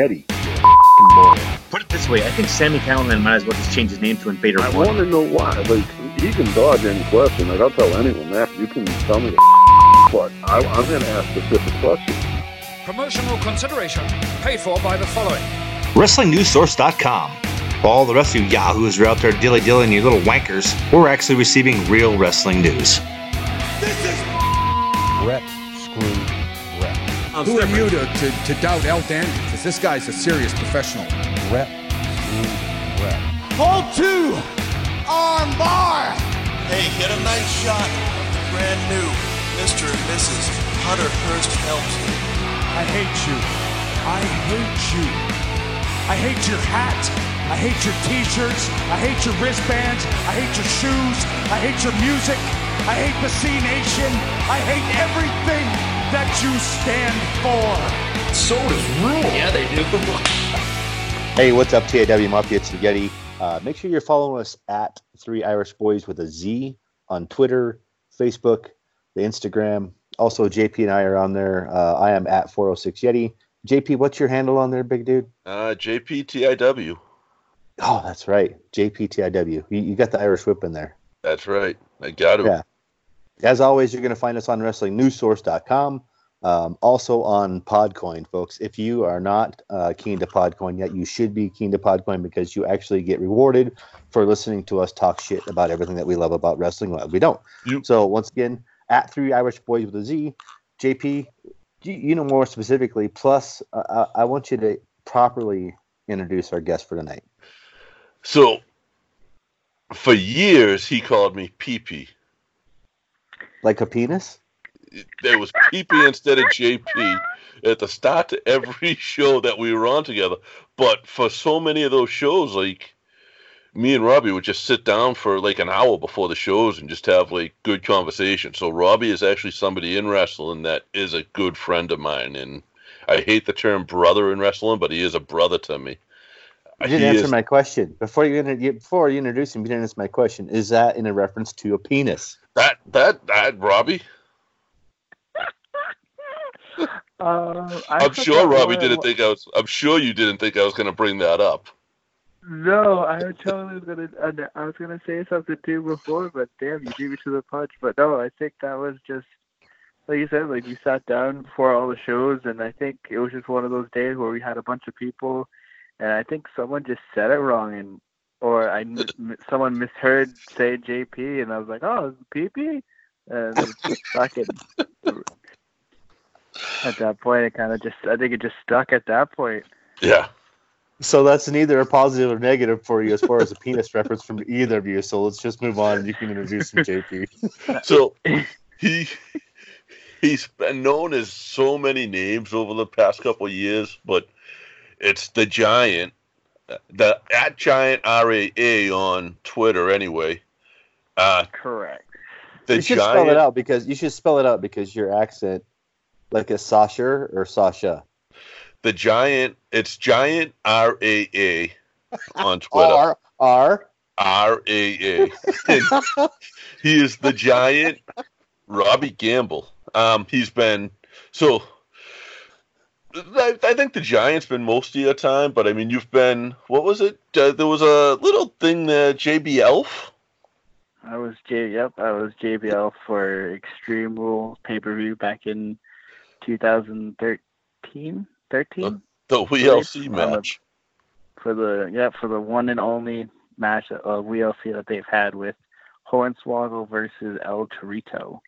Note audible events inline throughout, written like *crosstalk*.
Yeti. Put it this way, I think Sammy Callahan might as well just change his name to Invader I One. want to know why. Like, he can dodge any question. Like, I'll tell anyone that. You can tell me the *laughs* but I, I'm going to ask specific questions. Promotional consideration paid for by the following. WrestlingNewsSource.com. For all the rest of you yahoos who are out there dilly dillying you little wankers, we're actually receiving real wrestling news. Brett Screw Brett. Who are you to, to, to doubt El Dandy? Because this guy's a serious professional. Brett Screw Brett. Hold two. Arm bar. Hey, get a nice shot of the brand new Mr. and Mrs. Hunter Hearst Helmsley. I hate you. I hate you. I hate your hat. I hate your t-shirts. I hate your wristbands. I hate your shoes. I hate your music. I hate the C Nation. I hate everything that you stand for. Sodas rule. Yeah, they do. *laughs* Hey, what's up, TAW Mafia? It's Spaghetti. Uh, make sure you're following us at Three Irish Boys with a Z on Twitter, Facebook, the Instagram. Also, JP and I are on there. Uh, I am at 406 Yeti. JP, what's your handle on there, big dude? Uh, JPTIW. Oh, that's right. JPTIW. You, you got the Irish whip in there. That's right. I got it. Yeah. As always, you're going to find us on WrestlingNewsSource.com. Um, also on Podcoin, folks. If you are not uh, keen to Podcoin yet, you should be keen to Podcoin because you actually get rewarded for listening to us talk shit about everything that we love about wrestling. Well, we don't. Yep. So once again, at Three Irish Boys with a Z, JP, you, you know more specifically. Plus, uh, I, I want you to properly introduce our guest for tonight. So, for years, he called me PP. Like a penis? There was PP instead of JP at the start of every *laughs* show that we were on together. But for so many of those shows, like me and Robbie would just sit down for like an hour before the shows and just have like good conversation. So Robbie is actually somebody in wrestling that is a good friend of mine, and I hate the term brother in wrestling, but he is a brother to me. You didn't He answer is- my question. Before you before you introduce him, you didn't answer my question. Is that in a reference to a penis? That that that Robbie. *laughs* Uh, I'm sure Robbie didn't think I was. I'm sure you didn't think I was going to bring that up. No, I totally was gonna. uh, I was gonna say something too before, but damn, you beat me to the punch. But no, I think that was just like you said. Like we sat down before all the shows, and I think it was just one of those days where we had a bunch of people, and I think someone just said it wrong, and or I *laughs* someone misheard say JP, and I was like, oh, PP, and it. At that point, it kind of just. I think it just stuck at that point. Yeah. So that's neither a positive or negative for you as far as a penis *laughs* reference from either of you. So let's just move on. And you can introduce him, JP. *laughs* So he he's been known as so many names over the past couple of years, but it's the Giant, the at Giant RAA on Twitter anyway. Uh, Correct. the you should Giant. spell it out because you should spell it out because your accent, like a Sasha or Sasha. The Giant. It's Giant RAA *laughs* on Twitter. R R. R A A. *laughs* He is the giant Robbie Gamble. Um, he's been so. I, I think the Giant's been most of your time, but I mean, you've been. What was it? Uh, there was a little thing there, JB Elf. I was J. Yep, I was JBL for Extreme Rules pay per view back in 2013. 13 The WeeLC On the- match. for the yeah for the one and only match of WeeLC that they've had with Hornswoggle versus El Torito.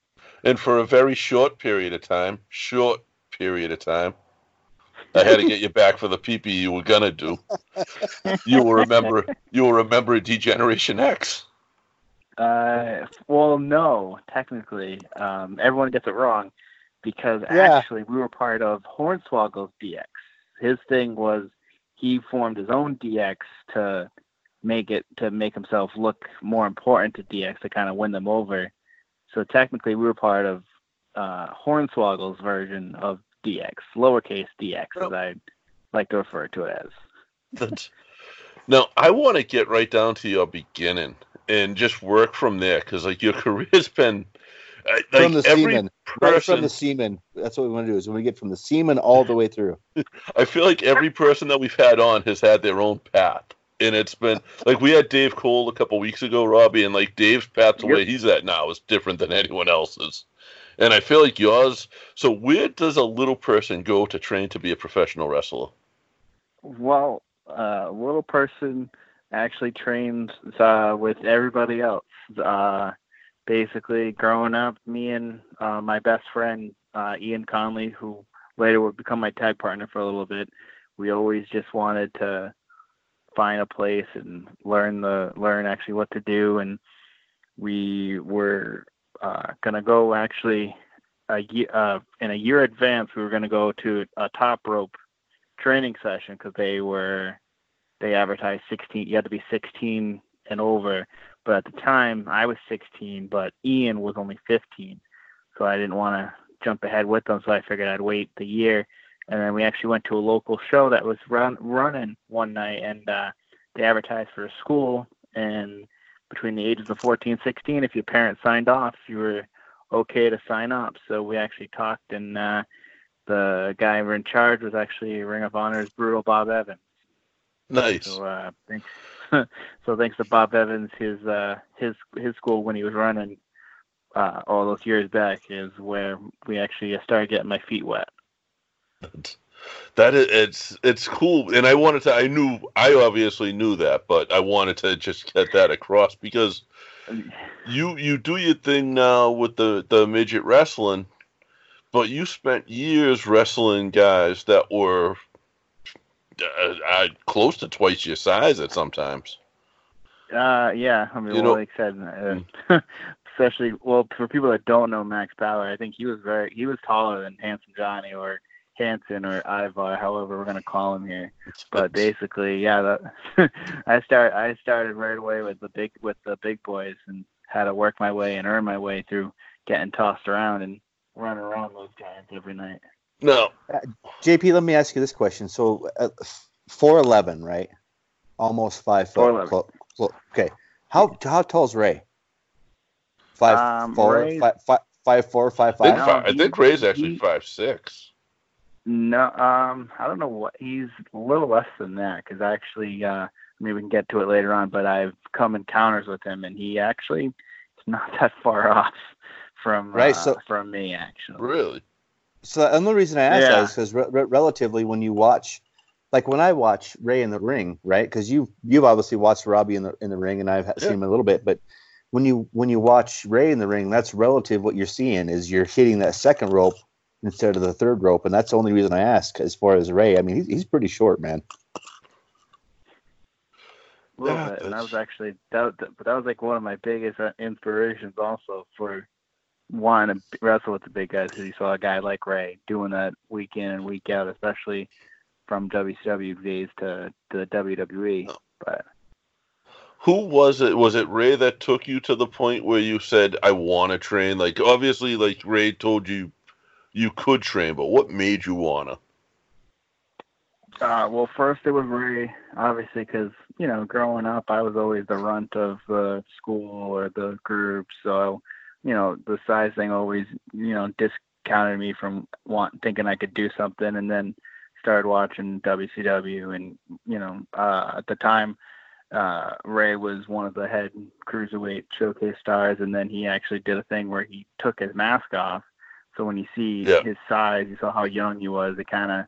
And for a very short period of time, short period of time, I had to get you back for the PP you were gonna do. You will remember. *laughs* You will remember D-Generation X. Uh, well, no, technically, um, everyone gets it wrong because Yeah. actually we were part of Hornswoggle's DX. His thing was he formed his own DX to make it to make himself look more important to DX to kind of win them over. So technically, we were part of uh, Hornswoggle's version of DX, lowercase DX, as I like to refer to it as. *laughs* Now I want to get right down to your beginning and just work from there because like your *laughs* career's been I- from the every semen, right from the semen. That's what we want to do. Is when we get from the semen all the way through. *laughs* I feel like every person that we've had on has had their own path. And it's been like we had Dave Cole a couple weeks ago, Robbie, and like Dave's path the way he's at now is different than anyone else's. And I feel like yours. So where does a little person go to train to be a professional wrestler? Well, uh, little person actually trains uh, with everybody else. Uh, basically, growing up, me and uh, my best friend uh, Ian Conley, who later would become my tag partner for a little bit, we always just wanted to find a place and learn the learn actually what to do, and we were uh, gonna go actually a year uh, in a year advance. We were gonna go to a top rope training session because they were they advertised 16 you had to be 16 and over but at the time i was 16 but ian was only 15 so i didn't want to jump ahead with them so i figured i'd wait the year and then we actually went to a local show that was run running one night and uh they advertised for a school and between the ages of 14 and 16 if your parents signed off you were okay to sign up so we actually talked and uh the guy in charge was actually Ring of Honor's brutal Bob Evans. Nice. So uh, thanks. *laughs* so thanks to Bob Evans, his uh, his his school when he was running uh, all those years back is where we actually started getting my feet wet. That is, it's it's cool, and I wanted to. I knew I obviously knew that, but I wanted to just get that across because *laughs* you you do your thing now with the the midget wrestling, but you spent years wrestling guys that were uh, uh, close to twice your size at sometimes. Uh, yeah, I mean, You well, know- like I said, uh, *laughs* especially well for people that don't know Max Power, I think he was very he was taller than Handsome Johnny or Hanson or Ivar, however we're gonna call him here. But *laughs* basically, yeah, that, *laughs* I start I started right away with the big with the big boys and had to work my way and earn my way through getting tossed around and running around those giants every night. No, JP, let me ask you this question. So, uh, four eleven, right? Almost five foot. 4'11". Clo- clo- okay. How how tall is Rey? Five Um, four, Rey- five, five, five four, five I think, five. I think Rey's actually he- five six. No, um, I don't know what he's a little less than that because actually, uh, I mean, we can get to it later on, but I've come encounters with him, and he actually is not *laughs* that far off from Right, uh, so- from me actually. Really? So the only reason I ask Yeah. is because re- re- relatively, when you watch, like when I watch Rey in the ring, right? Because you you've obviously watched Robbie in the in the ring, and I've Yeah. seen him a little bit. But when you when you watch Rey in the ring, that's relative. What you're seeing is you're hitting that second rope instead of the third rope, and that's the only reason I ask. As far as Rey, I mean, he's, he's pretty short, man. A little Yeah, bit, and that was actually that, that- but that was like one of my biggest uh, inspirations also for wanting to wrestle with the big guys because you saw a guy like Rey doing that week in and week out, especially from WCW days to, to the WWE. But Who was it? Was it Rey that took you to the point where you said, "I want to train"? Like obviously, like Rey told you you could train, but what made you wanna? Uh, well, first it was Rey, obviously, because you know, growing up, I was always the runt of the school or the group, so you know, the size thing always, you know, discounted me from want thinking I could do something, and then started watching WCW, and you know, uh, at the time, uh, Rey was one of the head cruiserweight showcase stars, and then he actually did a thing where he took his mask off. So when you see Yeah. his size, you saw how young he was. It kind of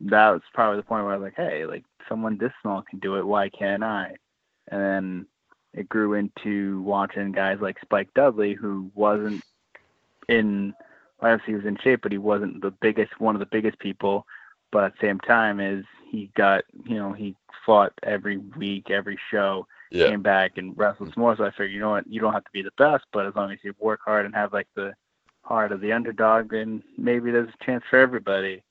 that was probably the point where I was like, hey, like someone this small can do it, why can't I? And then it grew into watching guys like Spike Dudley, who wasn't in obviously he was in shape, but he wasn't the biggest one of the biggest people. But at the same time is he got you know, he fought every week, every show, Yeah, came back and wrestled some more. So I figured, you know what, you don't have to be the best, but as long as you work hard and have like the heart of the underdog, then maybe there's a chance for everybody.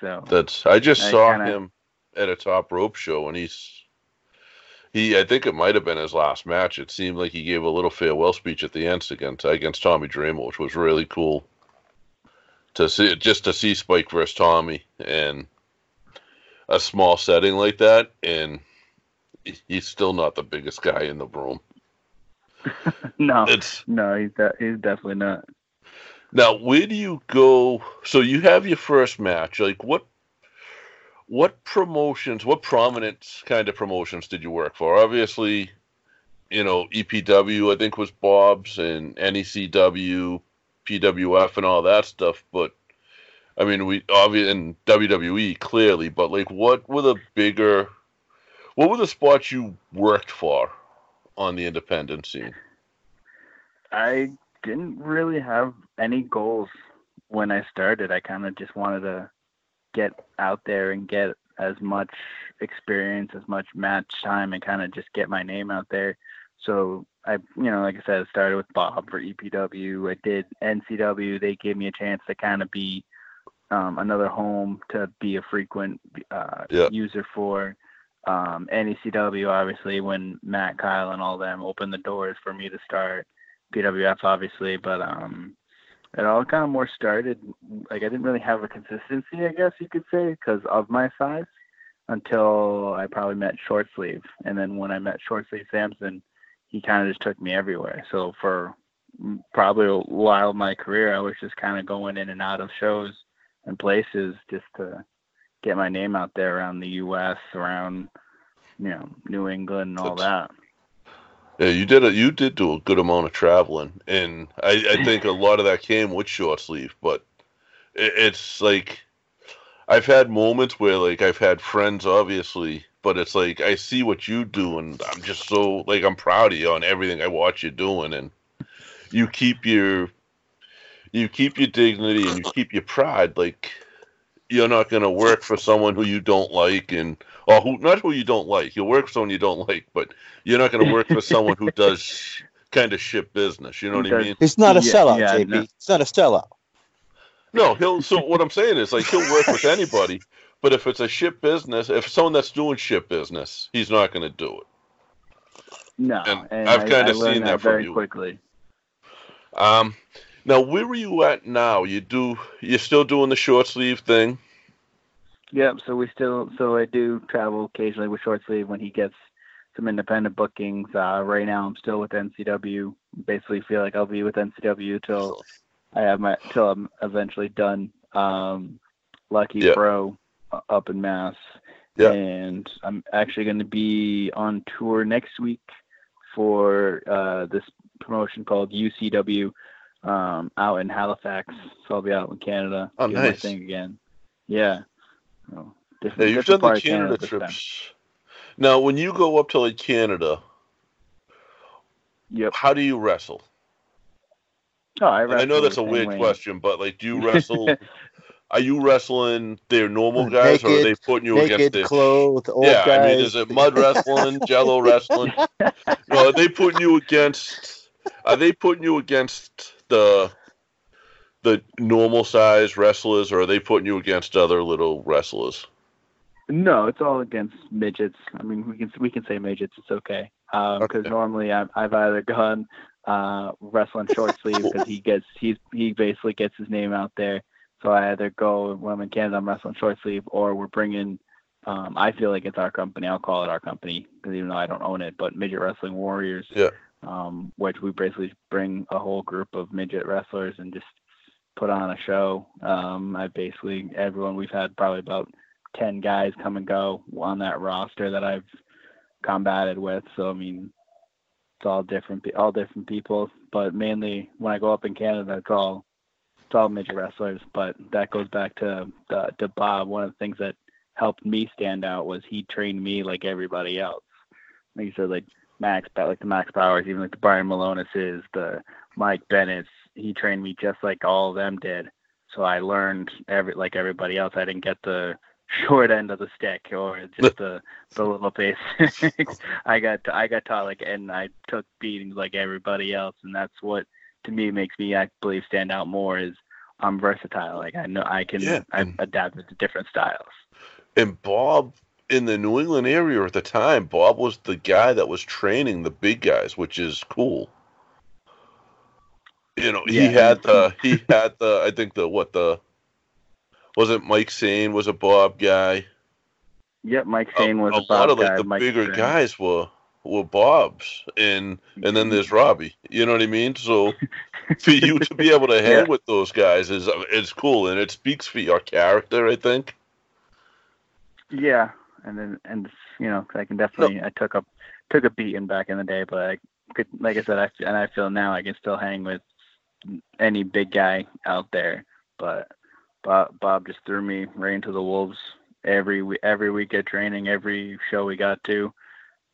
So that's. I just I saw kinda- him at a top rope show, and he's he. I think it might have been his last match. It seemed like he gave a little farewell speech at the end against against Tommy Dreamer, which was really cool to see. Just to see Spike versus Tommy and a small setting like that, and he's still not the biggest guy in the room. *laughs* no, It's no, he's de- he's definitely not. now where do you go? So you have your first match. Like what? What promotions? What prominent kind of promotions did you work for? Obviously, you know EPW. I think was Bob's and NECW, PWF, and all that stuff. But I mean, we obviously and WWE clearly. But like, what were the bigger? What were the spots you worked for on the independent scene? I didn't really have any goals when I started. I kind of just wanted to get out there and get as much experience, as much match time, and kind of just get my name out there. So I, you know, like I said, I started with Bob for EPW. I did NCW. They gave me a chance to kind of be um, another home to be a frequent uh, Yeah. user for. Um, NECW, obviously, when Matt, Kyle, and all them opened the doors for me to start. PWF, obviously, but um, it all kind of more started. Like I didn't really have a consistency, I guess you could say, because of my size, until I probably met Short Sleeve, and then when I met Short Sleeve Sampson, he kind of just took me everywhere. So for probably a while of my career, I was just kind of going in and out of shows and places just to get my name out there around the U.S., around you know New England and all that. Yeah, you did a you did do a good amount of traveling, and I, I think a lot of that came with short sleeve. But it, it's like I've had moments where like I've had friends, obviously, but it's like I see what you do, and I'm just so like I'm proud of you on everything I watch you doing, and you keep your you keep your dignity and you keep your pride. Like you're not gonna work for someone who you don't like, and or who not who you don't like. You'll work for someone you don't like, but you're not going to work for someone who does *laughs* kind of shit business. You know what I mean? It's not a Yeah, sellout, yeah, JP. no. He's not a sellout. No, he'll. So what I'm saying is, like, he'll work with anybody, but if it's a shit business, if someone that's doing shit business, he's not going to do it. No, And and, I've kinda I learned seen that from very you. quickly. Um, now where are you at now? You do. You're still doing the short sleeve thing. Yep. So we still, so I do travel occasionally with Short Sleeve when he gets some independent bookings. Uh, right now, I'm still with NCW. Basically, feel like I'll be with NCW till I have my till I'm eventually done. Um, Lucky Yeah. Pro uh, up in Mass. Yeah. And I'm actually going to be on tour next week for uh, this promotion called UCW um, out in Halifax. So I'll be out in Canada. Oh, doing my nice. thing again. Yeah. So, Yeah, different, you've done the Canada Canada trips. Now, when you go up to like Canada, Yep. how do you wrestle? Oh, I, And I know that's a weird way. question, but like, do you *laughs* wrestle? are you wrestling their normal guys, or are they putting you against Naked, the? clothed, old yeah, guys. I mean, is it mud wrestling, *laughs* Jello wrestling? no, are they putting you against? Are they putting you against the the normal size wrestlers, or are they putting you against other little wrestlers? No, it's all against midgets. I mean, we can we can say midgets. It's okay. Because Okay. normally I've, I've either gone uh, wrestling short sleeve because he gets he's he basically gets his name out there. So I either go when I'm in Canada, I'm wrestling short sleeve, or we're bringing. Um, I feel like it's our company. I'll call it our company because even though I don't own it, but Midget Wrestling Warriors. Yeah. Um, which we basically bring a whole group of midget wrestlers and just put on a show. Um, I basically everyone we've had probably about ten guys come and go on that roster that I've combated with. So I mean, it's all different, all different people. But mainly when I go up in Canada, it's all it's all midget wrestlers. But that goes back to uh, to Bob. One of the things that helped me stand out was he trained me like everybody else. Like you said, like Max, like the Max Powers, even like the Brian Milonases, the Mike Bennett's. He trained me just like all of them did. So I learned every like everybody else. I didn't get the short end of the stick or just the the little basics. *laughs* I got I got taught like and I took beatings like everybody else, and that's what to me makes me I believe stand out more is I'm versatile. Like I know I can Yeah, I adapt to different styles. And Bob in the New England area at the time, Bob was the guy that was training the big guys, which is cool. You know, he had the he had the I think the what the was it Mike Sane was a Bob guy. Yep, Mike A, Sane was a a, Bob lot of like guy, the Mike bigger Sane. guys were were Bob's, and and then there's mm-hmm. Robbie. You know what I mean? So *laughs* for you to be able to hang Yeah. with those guys is is cool, and it speaks for your character. I think. Yeah, and then and you know I can definitely I took a took a beating back in the day, but I could like I said I and I feel now I can still hang with any big guy out there, but Bob Bob just threw me right into the wolves every every week at training, every show we got to.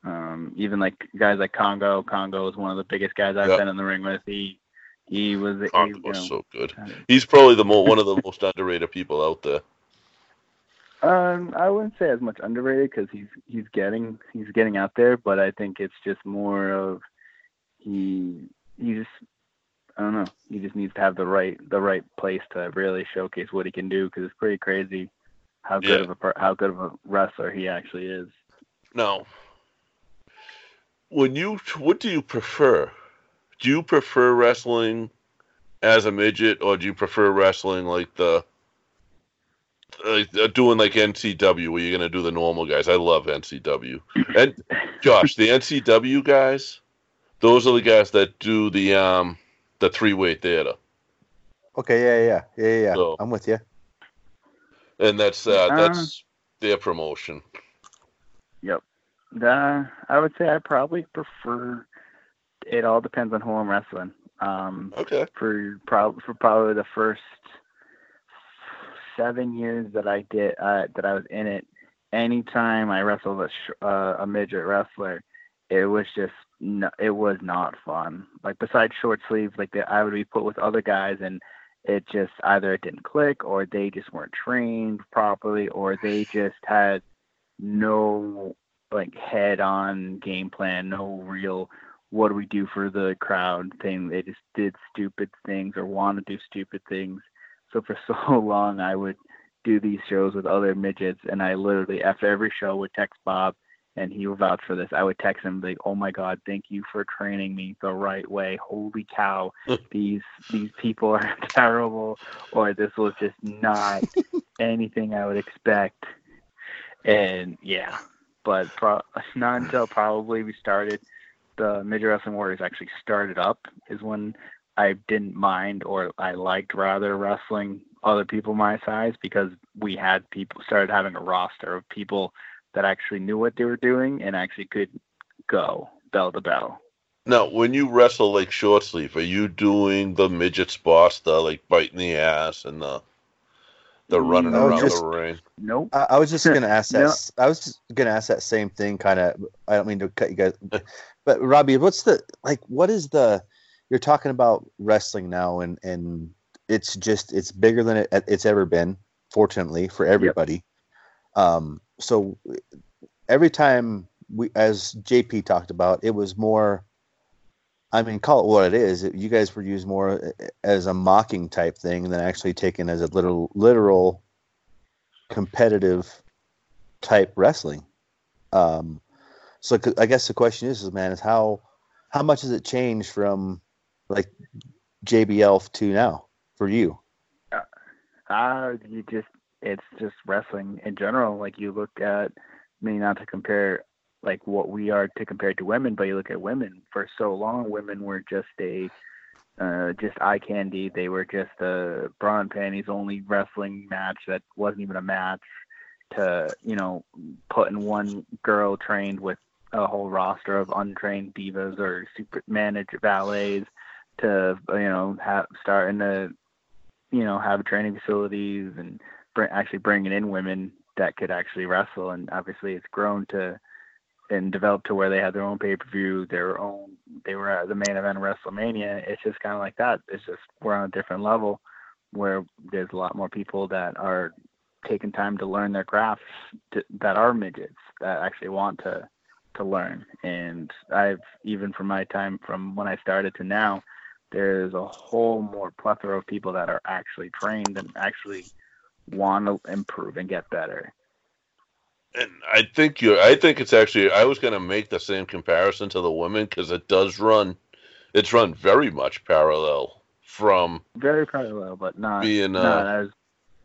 Um, even like guys like Congo. Congo is one of the biggest guys I've Yeah. been in the ring with. He he was he, Congo you was know, so good. He's probably the mo- one of the most *laughs* underrated people out there. Um, I wouldn't say as much underrated because he's he's getting he's getting out there, but I think it's just more of he he just I don't know he just needs to have the right the right place to really showcase what he can do because it's pretty crazy how good Yeah. of a how good of a wrestler he actually is. Now, when you what do you prefer? Do you prefer wrestling as a midget, or do you prefer wrestling like the uh, doing like NCW, where you're gonna do the normal guys? I love NCW. And Josh, the NCW guys, those are the guys that do the um the three way theater, Okay, yeah, yeah, yeah, yeah. yeah. So- I'm with you. and that's uh, Uh. that's their promotion. Yep. The, I would say I probably prefer. It all depends on who I'm wrestling. Um, Okay. for prob for probably the first seven years that I did uh, that I was in it, anytime I wrestled a sh- uh, a midget wrestler, it was just no, it was not fun. Like besides short sleeves, like the, I would be put with other guys and it just either it didn't click or they just weren't trained properly or they *sighs* just had no like head on game plan, no real what do we do for the crowd thing. They just did stupid things or want to do stupid things. So for *laughs* so long, I would do these shows with other midgets, and I literally after every show would text Bob, and he would vouch for this. I would text him like, "Oh my God, thank you for training me the right way. Holy cow, *laughs* these these people are *laughs* terrible, or this was just not anything I would expect." And yeah, but pro- not until probably we started the Midget Wrestling Warriors actually started up is when I didn't mind or I liked rather wrestling other people my size because we had people started having a roster of people that actually knew what they were doing and actually could go bell to bell. Now, when you wrestle like short sleeve, are you doing the midget spots, the like biting the ass and the the running No, around just- the ring? Nope. I, I was just gonna ask that. *laughs* No. s- I was just gonna ask that same thing. Kind of. I don't mean to cut you guys, but Robbie, what's the like? What is the? You're talking about wrestling now, and and it's just it's bigger than it, it's ever been. Fortunately for everybody. Um. So every time we, as JP talked about, it was more. I mean, call it what it is. You guys were used more as a mocking type thing than actually taken as a literal, literal competitive type wrestling. Um, so I guess the question is, is man, is how how much has it changed from like JBL to now for you? Uh, you just it's just wrestling in general. Like you look at, mean, not to compare like what we are to compare to women, but you look at women. For so long, women were just a uh, just eye candy. They were just a bra and panties only wrestling match that wasn't even a match. To you know, putting one girl trained with a whole roster of untrained divas or super managed valets to you know have starting to you know have training facilities and bring, actually bringing in women that could actually wrestle and obviously it's grown to and developed to where they had their own pay per view, their own they were at the main event of WrestleMania. It's just kind of like that. It's just we're on a different level where there's a lot more people that are taking time to learn their crafts to, that are midgets that actually want to to learn. And I've even from my time from when I started to now, there's a whole more plethora of people that are actually trained and actually want to improve and get better. And I think you I think it's actually. I was going to make the same comparison to the women because it does run. It's run very much parallel from Very parallel, but not Being, uh, not as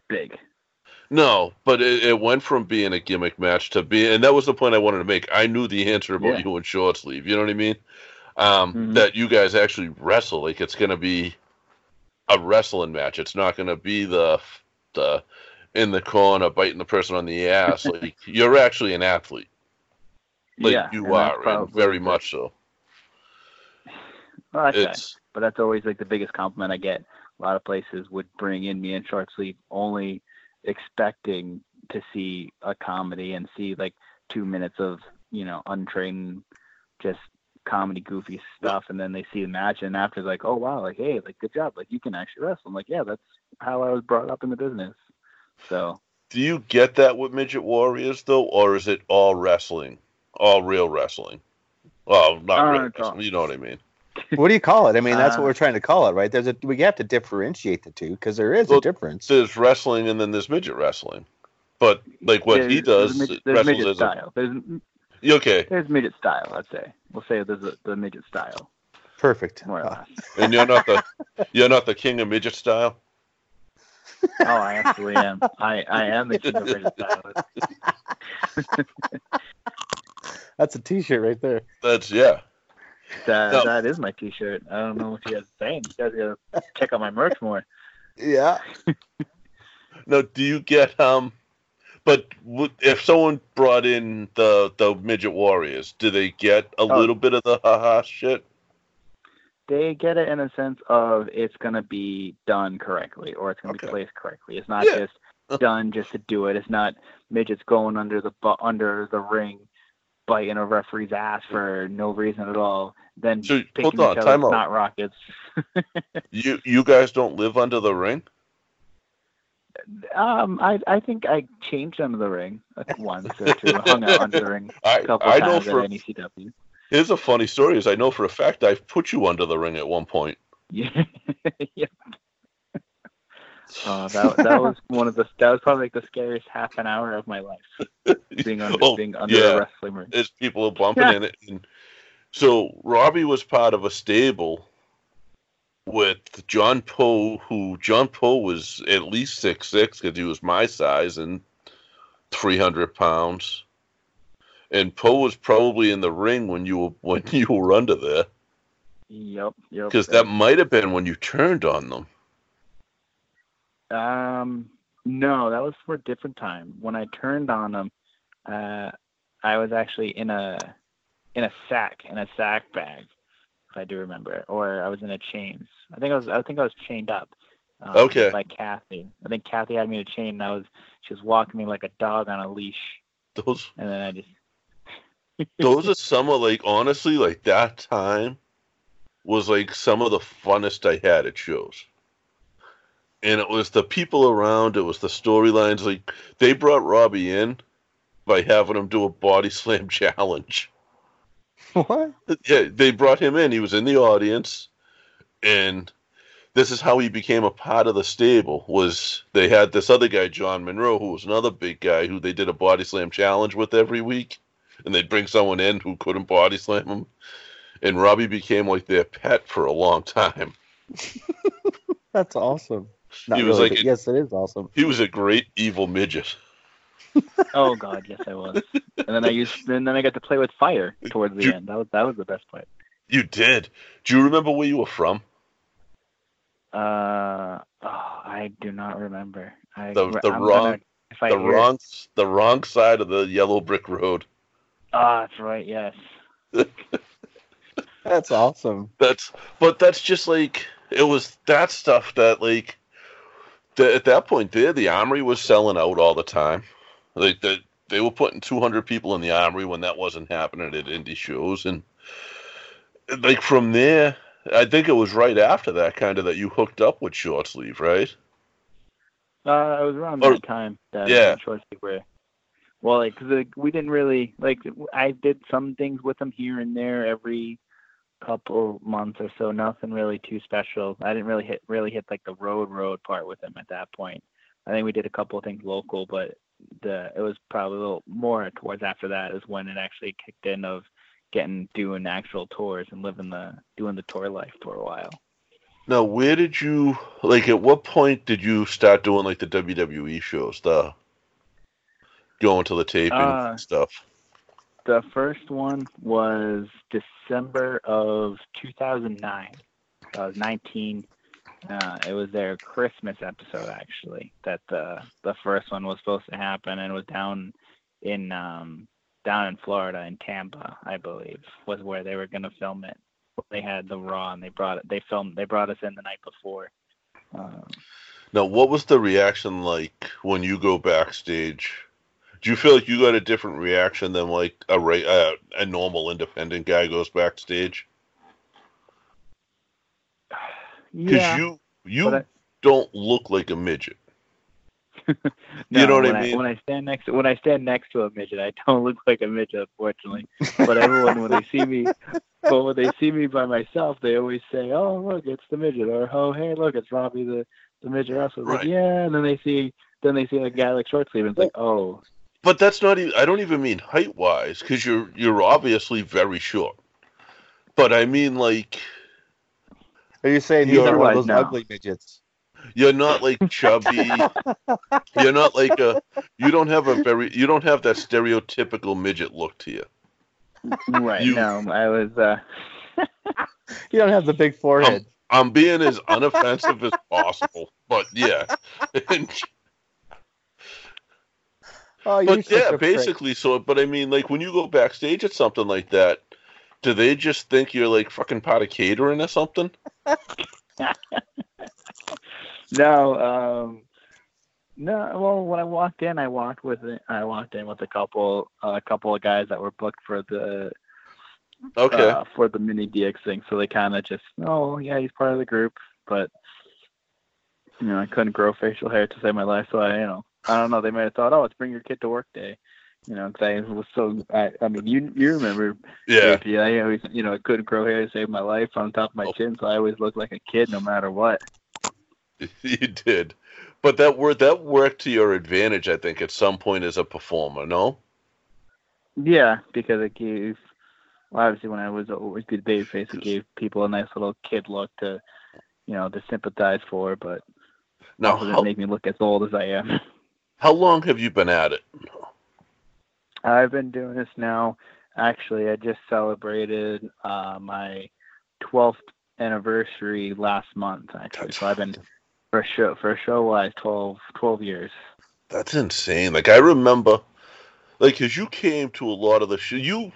big. No, but it, it went from being a gimmick match to being, and that was the point I wanted to make. I knew the answer about Yeah. you and short sleeve. You know what I mean? Um, Mhm. That you guys actually wrestle. Like it's gonna be a wrestling match. It's not gonna be the the in the corner biting the person on the ass. *laughs* like you're actually an athlete. Like yeah, you are, very much so. Well. It's but that's always like the biggest compliment I get. A lot of places would bring in me in short sleeve only expecting to see a comedy and see like two minutes of you know untrained just comedy goofy stuff and then they see the match and after like oh wow like hey like good job like you can actually wrestle I'm like yeah that's how I was brought up in the business so do you get that with midget warriors though, or is it all wrestling, all real wrestling? Well, not Uh, real wrestling. You know what I mean? What do you call it? I mean, that's what Uh, we're trying to call it, right? There's a we have to differentiate the two because there is Well, a difference. There's wrestling and then there's midget wrestling. But like what he does, there's, midget, there's wrestles midget style there's okay, there's midget style I'd say we'll say there's a, the midget style Perfect. more or Uh, less and you're not the *laughs* you're not the king of midget style. Oh, I absolutely am. I, I am the king of midget *laughs* style. that's a T-shirt right there. That's yeah. That, No. that is my T-shirt. I don't know what you guys are saying. You guys gotta check out my merch more. Yeah. *laughs* No, do you get um? But if someone brought in the the midget warriors, do they get a Oh. little bit of the haha shit? They get it in a sense of it's gonna be done correctly or it's gonna Okay. be placed correctly. It's not Yeah. just *laughs* done just to do it. It's not midgets going under the bu- under the ring, biting a referee's ass for no reason at all. Then So, picking hold on, each time other's out. not rockets. *laughs* You you guys don't live under the ring? Um, I I think I changed under the ring like once or two. Hung out under the ring *laughs* I a couple I know times for at NECW. here's a funny story. Is I know for a fact I've put you under the ring at one point. Yeah. *laughs* yeah. Uh, that that was *laughs* one of the that was probably like the scariest half an hour of my life being under Oh, being under yeah. a wrestling ring. as people are bumping in it. And so Robbie was part of a stable with John Poe, who John Poe was at least six six because he was my size and three hundred pounds. And Poe was probably in the ring when you were when *laughs* you were under there Yep, yep. because that might have been when you turned on them. Um, no, that was for a different time. When I turned on them, uh, I was actually in a in a sack in a sack bag, if I do remember, or I was in a chains. I think I was I think I was chained up. Um, Okay. By Kathy. I think Kathy had me in a chain. And I was she was walking me like a dog on a leash, Those and then I just *laughs* those are some of like honestly like that time was like some of the funnest I had at shows. And it was the people around, it was the storylines. Like they brought Robbie in by having him do a body slam *laughs* challenge. *laughs* What? Yeah, they brought him in. He was in the audience, and this is how he became a part of the stable. Was they had this other guy, John Monroe, who was another big guy, who they did a body slam challenge with every week, and they'd bring someone in who couldn't body slam him, and Robbie became like their pet for a long time. *laughs* That's awesome. Not He was really, like a- yes, it is awesome. He was a great evil midget. Oh god, yes I was. And then I used and then I got to play with fire towards the You- end. That was that was the best part. You did. Do you remember where you were from? Uh, oh, I do not remember. I, The- the I'm wrong- gonna- if I the hear- wrong, the wrong side of the yellow brick road. Ah, that's right. Yes. *laughs* That's awesome. That's but that's just like it was that stuff that like the, at that point there the armory was selling out all the time. Like the, they were putting 200 people in the armory when that wasn't happening at indie shows and like from there I think it was right after that kind of that you hooked up with short sleeve, right? Uh, it was around Or- that time that yeah. Short Sleeve where, well, like, 'cause, like we didn't really like. I did some things with them here and there every couple months or so. Nothing really too special. I didn't really hit really hit like the road road part with them at that point. I think we did a couple of things local, but the it was probably a little more towards after that is when it actually kicked in of getting doing actual tours and living the doing the tour life for a while. Now, where did you like? At what point did you start doing like the WWE shows? The going to the taping Uh, stuff. The first one was December of 2009. I was 19. Uh, it was their Christmas episode, actually. That the the first one was supposed to happen, and was down in um, down in Florida, in Tampa, I believe, was where they were to film it. They had the Raw, and they brought it. They filmed. They brought us in the night before. Um, Now, what was the reaction like when you go backstage? Do you feel like you got a different reaction than like a uh, a normal independent guy goes backstage? Because yeah. you you I- don't look like a midget. No, *laughs* you know what I mean? when I stand next to, when I stand next to a midget, I don't *laughs* look like a midget, unfortunately. But everyone, when they see me, *laughs* but when they see me by myself, they always say, "Oh, look, it's the midget," or "Oh, hey, look, it's Robbie, the the midget wrestler." Like, yeah, and then they see, then they see a guy like short sleeve, and it's like, "Oh, But that's not even. I don't even mean height wise, because you're you're obviously very short. But I mean like Are you saying You're you're one of those now. ugly midgets? you're not like chubby. *laughs* you're not like a. You don't have a very. You don't have that stereotypical midget look to you. right." You- no, I was. uh *laughs* You don't have the big forehead. I'm being as unoffensive as possible, but yeah. *laughs* oh, but yeah, a prick. basically. So, but I mean, like when you go backstage at something like that, do they just think you're like fucking part of catering or something? *laughs* No, um, no. Well, when I walked in, I walked with I walked in with a couple a couple of guys that were booked for the Okay. uh, for the mini DX thing. So they kind of just, oh yeah, he's part of the group, but you know, I couldn't grow facial hair to save my life. So I, you know, I don't know. They might have thought, oh, it's bring your kid to work day. You know, 'cause I was so. I, I mean, you you remember? yeah. JP, I always, you know, I couldn't grow hair to save my life on top of my Oh. chin, so I always looked like a kid no matter what. *laughs* You did, but that word that worked to your advantage, I think, at some point as a performer. No, Yeah, because it gave. Well, obviously, when I was always the baby face, it gave people a nice little kid look to, you know, to sympathize for, but now didn't how, make me look as old as I am. *laughs* how long have you been at it? I've been doing this now. Actually, I just celebrated uh, my 12th anniversary last month. Actually, so I've been for a show for a show wise 12 12 years. That's insane. Like I remember, like, cause you came to a lot of the show. You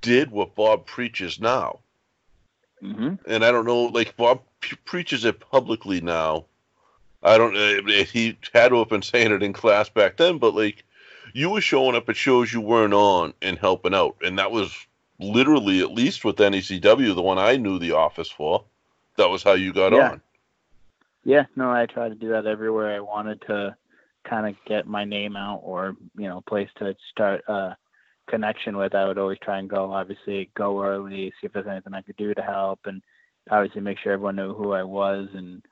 did what Bob preaches now, hmm and I don't know. Like Bob p- preaches it publicly now. I don't. Uh, he had to have been saying it in class back then, but like, you were showing up at shows you weren't on and helping out, and that was literally at least with NECW, the one I knew the office for. That was how you got Yeah. on. Yeah, no, I tried to do that everywhere I wanted to kind of get my name out or, you know, place to start a connection with. I would always try and go, obviously, go early, see if there's anything I could do to help, and obviously make sure everyone knew who I was and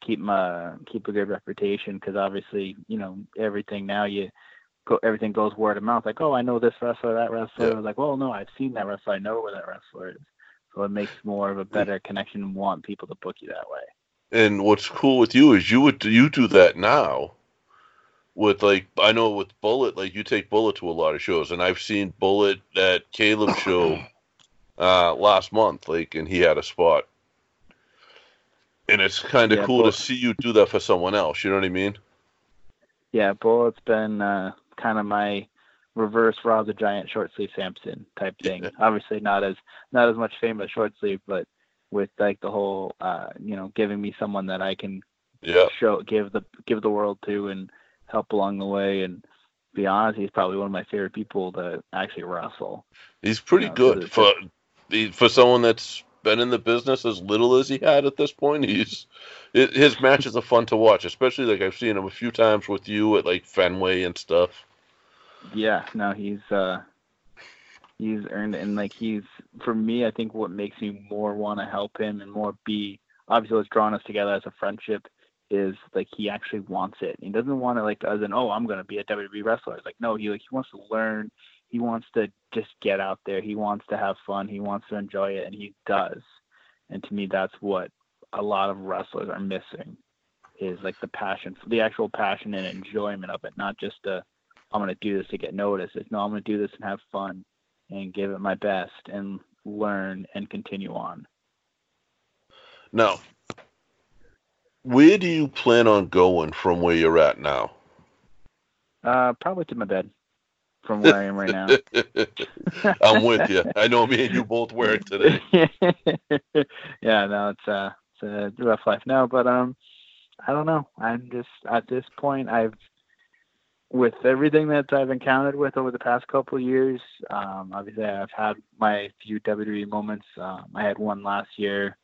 keep my keep a good reputation because obviously, you know, everything now you go everything goes word of mouth like, oh, I know this wrestler, that wrestler. Yeah. Like, well, no, I've seen that wrestler. I know where that wrestler is. So it makes more of a better connection and want people to book you that way. And what's cool with you is you would you do that now. With like I know with Bullet, like you take Bullet to a lot of shows, and I've seen Bullet at Caleb's *coughs* show uh, last month, like, and he had a spot. And it's kind of Yeah, cool Bull- to see you do that for someone else. You know what I mean? Yeah, Bullet's been uh, kind of my reverse Rob the Giant short sleeve Sampson type thing. Yeah. Obviously, not as not as much fame as short sleeve, but with like the whole, uh, you know, giving me someone that I can Yeah. show, give the give the world to, and help along the way. And be honest, he's probably one of my favorite people to actually wrestle. He's pretty Yeah, so good for the for someone that's been in the business as little as he had at this point. He's it, his matches are fun to watch, especially like I've seen him a few times with you at like Fenway and stuff. Yeah, no, he's uh he's earned it and like he's for me I think what makes me more want to help him and more be obviously what's drawn us together as a friendship is like he actually wants it. He doesn't want to like as in, oh, I'm gonna be a WWE wrestler. It's like no, he like he wants to learn, he wants to just get out there, he wants to have fun, he wants to enjoy it and he does. And to me that's what a lot of wrestlers are missing is like the passion, the actual passion and enjoyment of it, not just the I'm going to do this to get noticed. It's no, I'm going to do this and have fun and give it my best and learn and continue on. Now, where do you plan on going from where you're at now? Uh, probably to my bed from where I am right now. *laughs* I'm with you. I know me and you both wear it today. *laughs* yeah, no, it's uh, it's a rough life now, but um, I don't know. I'm just at this point. I've with everything that I've encountered with over the past couple of years. Um, obviously, I've had my few WWE moments. Um, I had one last year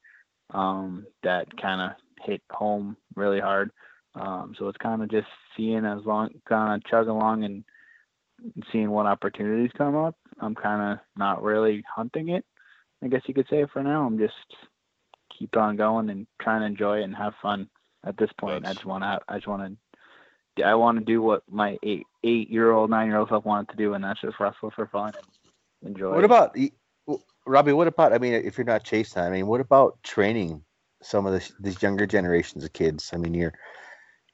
um, that kind of hit home really hard. Um, so it's kind of just seeing as long, kind of chug along and seeing what opportunities come up. I'm kind of not really hunting it. I guess you could say for now. I'm just keep on going and trying to enjoy it and have fun. At this point, I just want to. I just want to. I want to do what my eight eight year old, nine year old self wanted to do, and that's just wrestle for fun and enjoy. What it. about Robbie? What about? I mean, if you're not chasing, I mean, what about training some of this, these younger generations of kids? I mean, you're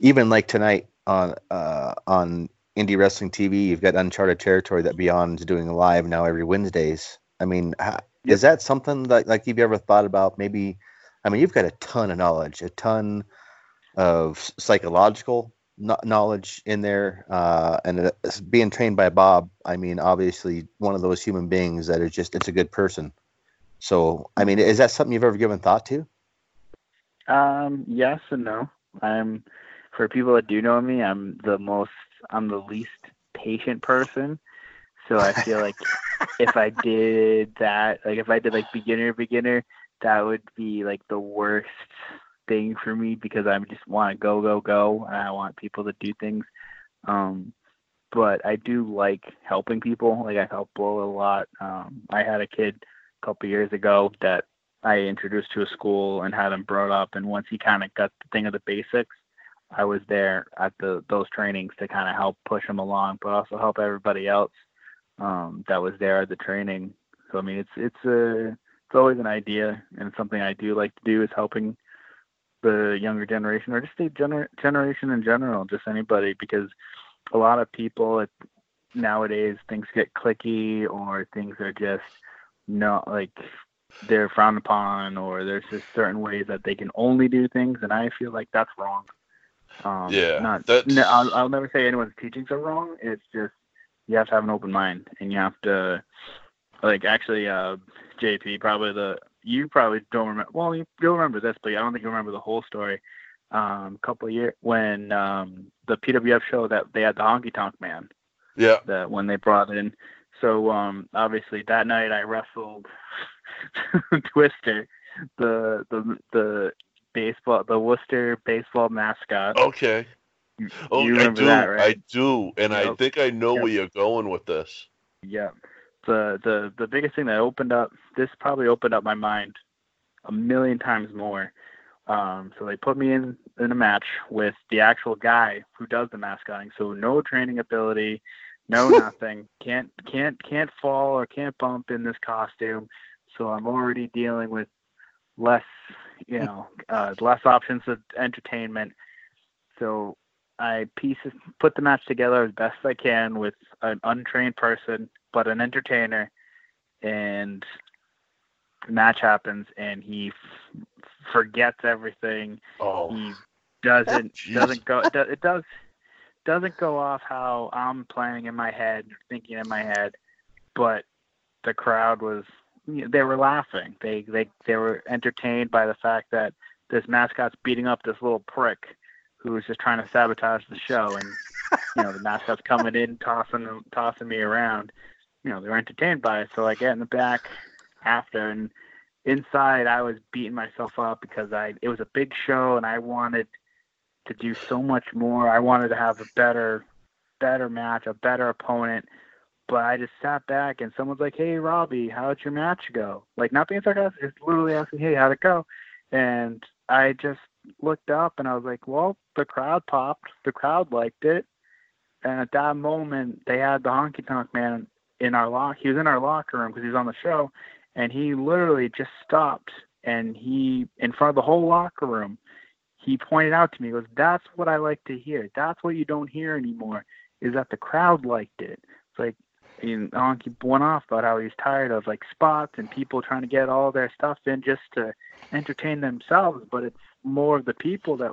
even like tonight on uh, on indie wrestling TV. You've got Uncharted Territory that Beyond's doing live now every Wednesdays. I mean, how, is that something that like you've ever thought about? Maybe, I mean, you've got a ton of knowledge, a ton of psychological knowledge in there, uh, and uh, being trained by Bob. I mean, obviously, one of those human beings that is just it's a good person. So, I mean, is that something you've ever given thought to? Um, yes and no. I'm for people that do know me, I'm the most I'm the least patient person. So I feel like *laughs* if I did that, like if I did like beginner beginner, that would be like the worst thing for me because I just want to go go go and I want people to do things. Um, but I do like helping people. Like I help Blow a lot. Um, I had a kid a couple years ago that I introduced to a school and had him brought up. And once he kind of got the thing of the basics, I was there at the those trainings to kind of help push him along, but also help everybody else um, that was there at the training. So I mean, it's it's a it's always an idea and something I do like to do is helping the younger generation or just the gener- generation in general, just anybody, because a lot of people it, nowadays things get clicky or things are just not like they're frowned upon or there's just certain ways that they can only do things and I feel like that's wrong. Um, Yeah, not, no, I'll, I'll never say anyone's teachings are wrong. It's just you have to have an open mind and you have to like actually uh JP probably the you probably don't remember well you, you'll remember this but I don't think you remember the whole story um a couple of years when um the PWF show that they had the honky tonk man Yeah. that when they brought in so um obviously that night I wrestled *laughs* Twister the the the baseball the Worcester baseball mascot Okay. Oh, you I remember do. that, right? I do, and I think I know Yep. where you're going with this. Yeah. The the the biggest thing that opened up this probably opened up my mind a million times more. Um, so they put me in in a match with the actual guy who does the mascotting. So no training ability, no *laughs* nothing. Can't can't can't fall or can't bump in this costume. So I'm already dealing with less, you know, *laughs* uh, less options of entertainment. So I pieces put the match together as best I can with an untrained person, but an entertainer. And the match happens, and he f- forgets everything. Oh, He doesn't *laughs* doesn't go. It does- it does doesn't go off how I'm planning in my head, thinking in my head, but the crowd was they were laughing. They they they were entertained by the fact that this mascot's beating up this little prick who was just trying to sabotage the show and you know the mascot's coming in tossing tossing me around you know they were entertained by it. So i get in the back after and inside i was beating myself up because i it was a big show and i wanted to do so much more. I wanted to have a better better match a better opponent. But i just sat back and someone's like hey robbie how'd your match go? Like not being sarcastic just literally asking hey how'd it go? And i just looked up and I was like, well, the crowd popped. The crowd liked it. And at that moment, they had the honky tonk man in our lock. He was in our locker room because he was on the show, and he literally just stopped and he in front of the whole locker room, he pointed out to me, he goes, "That's what I like to hear. That's what you don't hear anymore. Is that the crowd liked it. It's like." And Honky went off about how he's tired of like spots and people trying to get all their stuff in just to entertain themselves, but it's more of the people that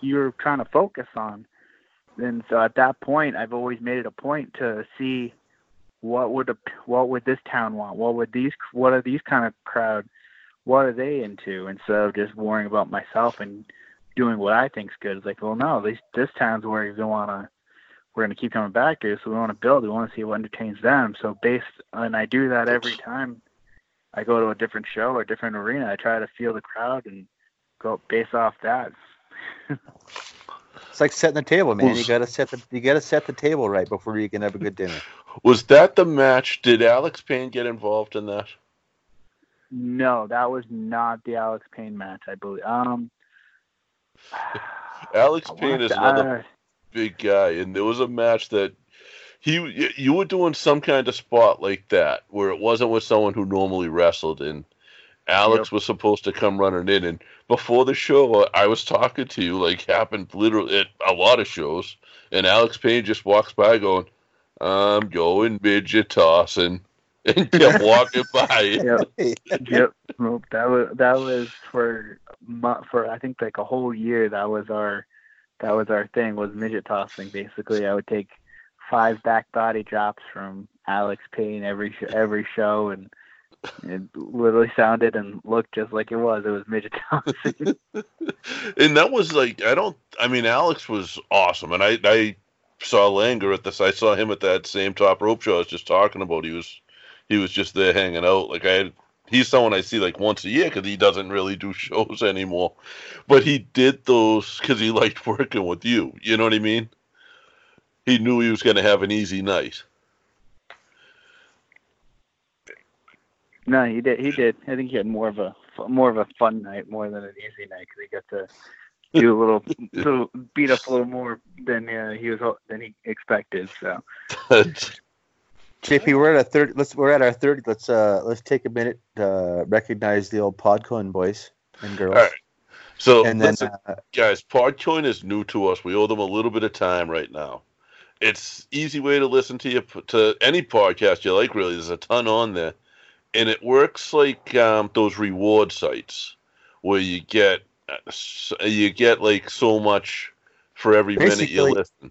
you're trying to focus on. And so at that point, I've always made it a point to see what would a, what would this town want? What would these what are these kind of crowd? What are they into? Instead of just worrying about myself and doing what I think's good. It's like, well, no, this this town's where we want to we're going to keep coming back here, so we want to build. We want to see what entertains them. So based, and I do that every time I go to a different show or a different arena. I try to feel the crowd and go base off that. It's like setting the table, man. You gotta set the you gotta set the table right before you can have a good dinner. Was that the match? Did Alex Payne get involved in that? No, that was not the Alex Payne match. I believe. Um, *sighs* Alex I Payne is to- another uh, big guy, and there was a match that he you were doing some kind of spot like that where it wasn't with someone who normally wrestled, and Alex was supposed to come running in, and before the show, I was talking to you like happened literally at a lot of shows, and Alex Payne just walks by going, "I'm going midget tossing," and *laughs* kept walking by. yep, *laughs* yep. Nope, that was that was for for I think like a whole year. That was our that was our thing was midget tossing. Basically, I would take five back body drops from Alex Payne every sh- every show, and it literally sounded and looked just like it was. It was midget *laughs* tossing. and that was like I don't I mean Alex was awesome and I I saw Langer at this I saw him at that same top rope show I was just talking about. He was he was just there hanging out. Like I he's someone I see like once a year because he doesn't really do *laughs* shows anymore. But he did those because he liked working with you. You know what I mean? He knew he was going to have an easy night. No, he did. He did. I think he had more of a more of a fun night more than an easy night because he got to do a little, *laughs* little beat up a little more than uh, he was than he expected. So. JP, we're at a third. Let's we're at our third. Let's uh let's take a minute to recognize the old Podcoin boys and girls. All right. So and then listen, uh, guys, Podcoin is new to us. We owe them a little bit of time right now. It's easy way to listen to you to any podcast you like. Really, there's a ton on there, and it works like um, those reward sites where you get uh, s- you get like so much for every minute you listen.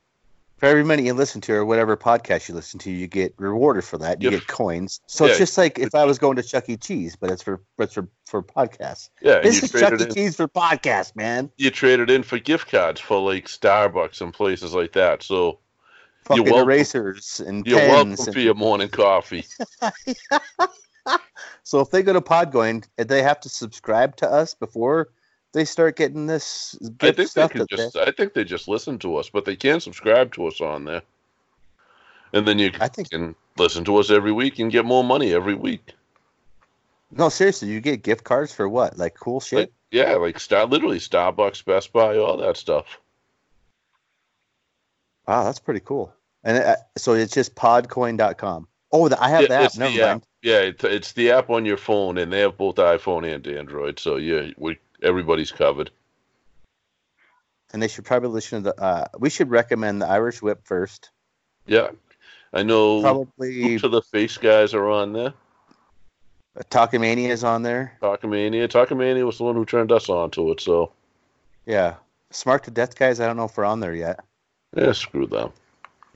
for every minute you listen to or whatever podcast you listen to, you get rewarded for that. You Yeah. get coins. So Yeah. it's just like if I was going to Chuck E. Cheese, but it's for it's for for podcasts. Yeah, this is Chuck E. in. Cheese for podcast, man. You trade it in for gift cards for like Starbucks and places like that. So Fucking you're welcome. erasers and You're pens. welcome and- for your morning coffee. *laughs* So if they go to Podcoin, they have to subscribe to us before they start getting this I think they stuff. can that they- just. I think they just listen to us, but they can subscribe to us on there, and then you I think can listen to us every week and get more money every week. no, seriously, you get gift cards for what? Like cool shit. Like, yeah, like Star, literally Starbucks, Best Buy, all that stuff. Wow, that's pretty cool. And uh, so it's just podcoin.com. Oh, the, I have Yeah, that. Never mind. app. Yeah, it's, it's the app on your phone, and they have both iPhone and Android. So yeah, we everybody's covered. And they should probably listen to the. Uh, we should recommend the Irish Whip first. Yeah, I know. Probably to the face guys are on there. Talkamania is on there. Talkamania. Talkamania was the one who turned us on to it. So Yeah, Smart to Death guys. I don't know if we're on there yet. yeah, screw them.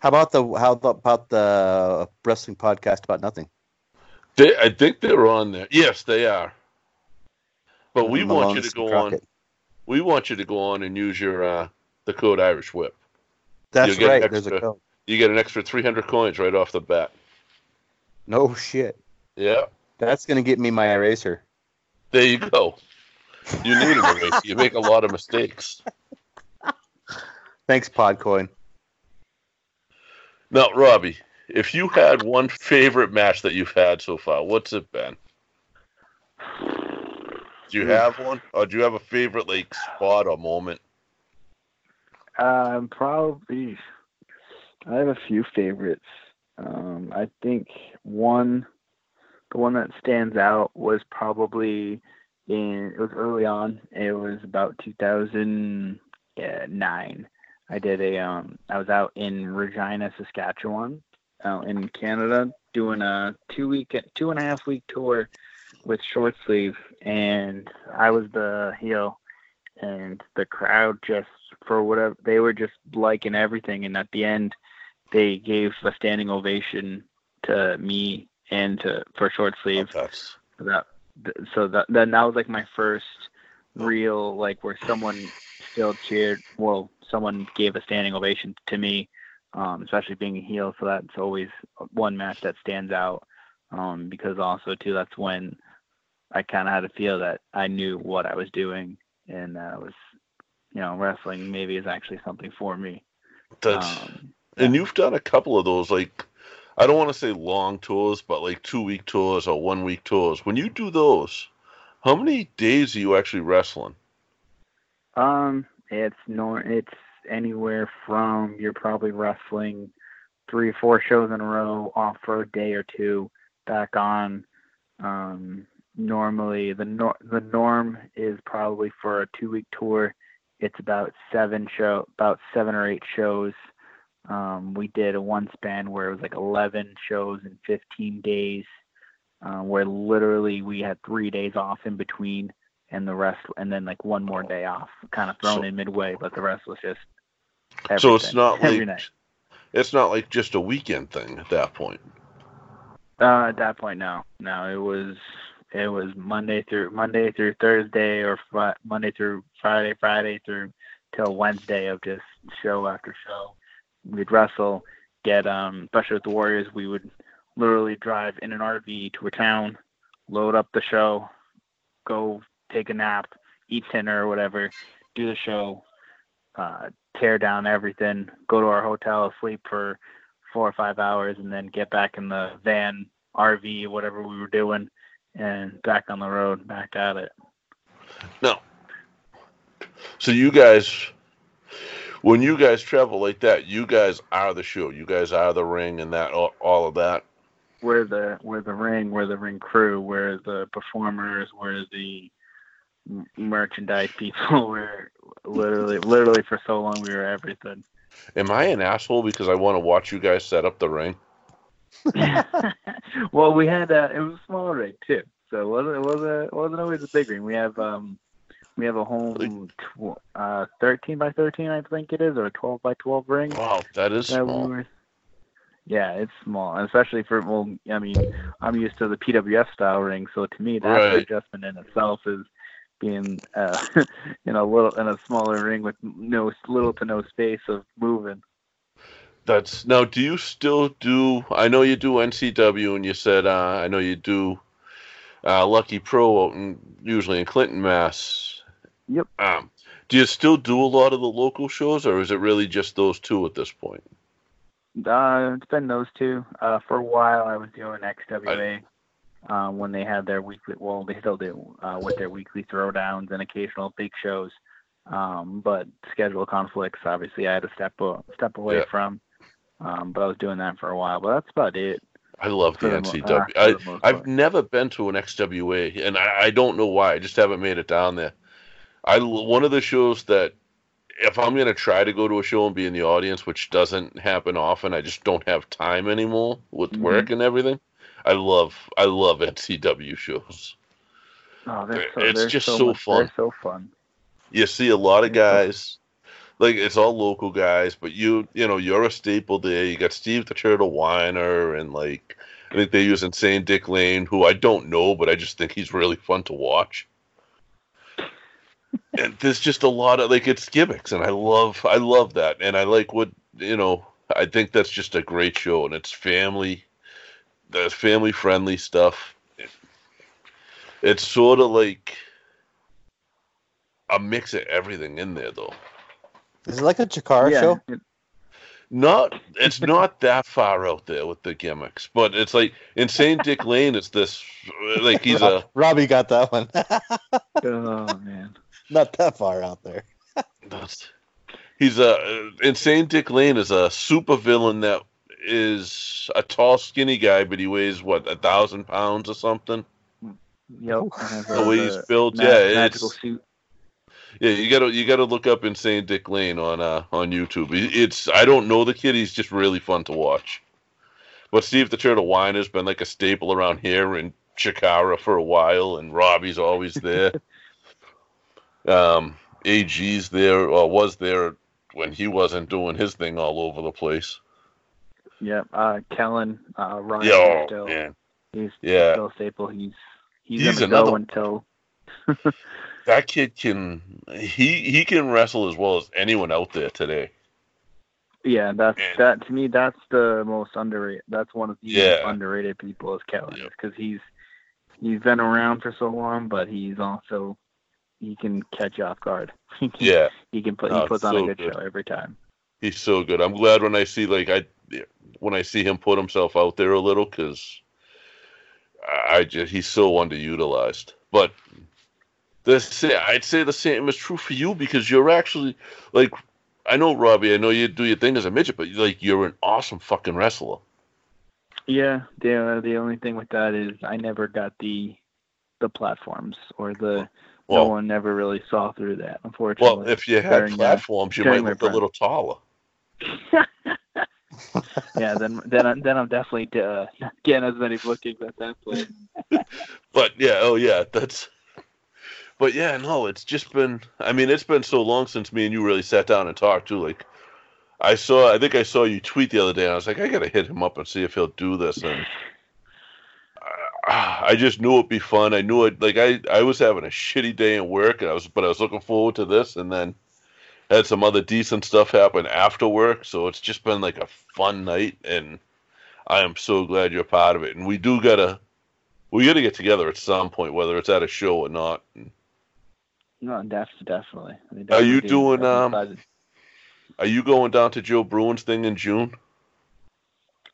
How about the how about the wrestling podcast about nothing? They, I think they're on there. Yes, they are. But we want you to go on. We want you to go on and use your uh, the code Irish Whip. That's You'll get an right. There's a extra- code. You get an extra 300 coins right off the bat. No shit. Yeah, That's gonna get me my eraser. there you go. You need an eraser. You make a lot of mistakes. Thanks, Podcoin. Now, Robbie, if you had one favorite match that you've had so far, what's it been? Do you have one, or do you have a favorite like spot or moment? Um, probably. I have a few favorites. Um, I think one, the one that stands out was probably in it was early on. It was about 2009. I did a um I was out in Regina, Saskatchewan, out in Canada, doing a two week two and a half week tour with short sleeve, and I was the heel, and the crowd just for whatever they were just liking everything, and at the end they gave a standing ovation to me and to for short sleeve. That's That so that then that was like my first real like where someone still cheered. Well, someone gave a standing ovation to me, um, especially being a heel. So that's always one match that stands out. Um, because also too, that's when I kind of had a feel that I knew what I was doing, and that I was, you know, wrestling maybe is actually something for me. that's Um, and you've done a couple of those like I don't want to say long tours, but like two week tours or one week tours. When you do those, how many days are you actually wrestling? Um, it's nor it's anywhere from you're probably wrestling three or four shows in a row, off for a day or two, back on. Um, normally the nor- the norm is probably for a two week tour. It's about seven show about seven or eight shows. Um, we did a one span where it was like 11 shows in 15 days, uh, where literally we had three days off in between and the rest, and then like one more day off, kind of thrown So- in midway, but the rest was just. So it's not every like night. it's not like just a weekend thing at that point. Uh, at that point, no, no, it was it was Monday through Monday through Thursday or fri- Monday through Friday, Friday through till Wednesday of just show after show. We'd wrestle, get um, especially with the Warriors, we would literally drive in an RV to a town, load up the show, go take a nap, eat dinner or whatever, do the show, uh, tear down everything, go to our hotel, sleep for four or five hours, and then get back in the van, RV, whatever we were doing, and back on the road, back at it. No. So you guys, when you guys travel like that, you guys are the show. You guys are the ring and that all, all of that. We're the we're the ring, we're the ring crew, we're the performers, we're the merchandise people. *laughs* We're literally literally for so long we were everything. Am I an asshole because I want to watch you guys set up the ring? *laughs* well, we had uh, it was a small ring too, so it wasn't it wasn't it wasn't always a big ring. We have um we have a home tw- uh 13 by 13 I think it is, or a 12 by 12 ring. Wow, that is that we small. were- yeah, it's small, and especially for well, I mean, I'm used to the PWF style ring, so to me, that Right. adjustment in itself is being uh, *laughs* in a little in a smaller ring with no little to no space of moving. That's now. Do you still do? I know you do NCW, and you said uh, I know you do uh, Lucky Pro usually in Clinton, Mass. Yep. Um, do you still do a lot of the local shows, or is it really just those two at this point? Uh, it's been those two. Uh, for a while, I was doing XWA uh, when they had their weekly. Well, they still do uh, with their weekly throwdowns and occasional big shows. Um, but schedule conflicts, obviously, I had to step step away Yeah. from. Um, but I was doing that for a while. But that's about it. I love the For the NCW. uh, I, the most I've part. never been to an XWA, and I, I don't know why. I just haven't made it down there. I one of the shows that if I'm gonna try to go to a show and be in the audience, which doesn't happen often, I just don't have time anymore with Mhm. work and everything. I love I love NCW shows. Oh, they're so, It's just so, so much, fun. They're so fun. You see a lot of guys, like it's all local guys, but you you know you're a staple there. You got Steve the Turtle Weiner, and like I think they use Insane Dick Lane, who I don't know, but I just think he's really fun to watch. *laughs* and there's just a lot of like it's gimmicks, and I love I love that, and I like what you know. I think that's just a great show, and it's family, the family friendly stuff. It's sort of like a mix of everything in there, though. Is it like a Chikara yeah, show? it- Not, *laughs* it's not that far out there with the gimmicks, but it's like Insane Dick *laughs* Lane is this, like he's a, Robbie got that one. *laughs* oh man. Not that far out there. that's, he's a Insane Dick Lane is a super villain that is a tall, skinny guy, but he weighs what a thousand pounds or something. Yep. Oh. The way he's built, ma- yeah, magical it's- suit. Yeah, you gotta you gotta look up Insane Dick Lane on uh on YouTube. It's I don't know the kid. He's just really fun to watch. But Steve the Turtle Weiner has been like a staple around here in Chikara for a while, and Robbie's always there. *laughs* um, AG's there or was there when he wasn't doing his thing all over the place. Yep. Uh, Kellen, uh, Ryan, Yeah, is oh, still, man. he's Yeah. still a staple. He's he's, He's gonna another- go until *laughs* *laughs* That kid can he he can wrestle as well as anyone out there today. yeah. That's And- that to me. That's the most underrated. That's one of the Yeah. most underrated people is Kellen Yep. because he's he's been around for so long, but he's also he can catch you off guard. *laughs* He can, Yeah. he can put Oh, he puts on so a good, good. show every time. He's so good. I'm glad when I see like I when I see him put himself out there a little because I just he's so underutilized. But the I'd say the same is true for you because you're actually like I know Robbie. I know you do your thing as a midget, but like you're an awesome fucking wrestler. Yeah, the the only thing with that is I never got the the platforms or the no one never really saw through that. Unfortunately. well, if you had during, uh, platforms, you might look a little taller. *laughs* yeah, then then I'm, then I'm definitely uh, getting as many bookings at that point. *laughs* But yeah, oh yeah, that's. But yeah, no, it's just been. I mean, it's been so long since me and you really sat down and talked too. Like, I saw, I think I saw you tweet the other day, and I was like, I gotta hit him up and see if he'll do this. And uh, *sighs* I just knew it'd be fun. I knew it. Like, I, I was having a shitty day at work, and I was, but I was looking forward to this, and then had some other decent stuff happen after work. So it's just been like a fun night, and I am so glad you're part of it. And we do gotta we got to get together at some point, whether it's at a show or not. No, def- definitely. We Are you do. doing, um. Are you going down to Joe Bruin's thing in June?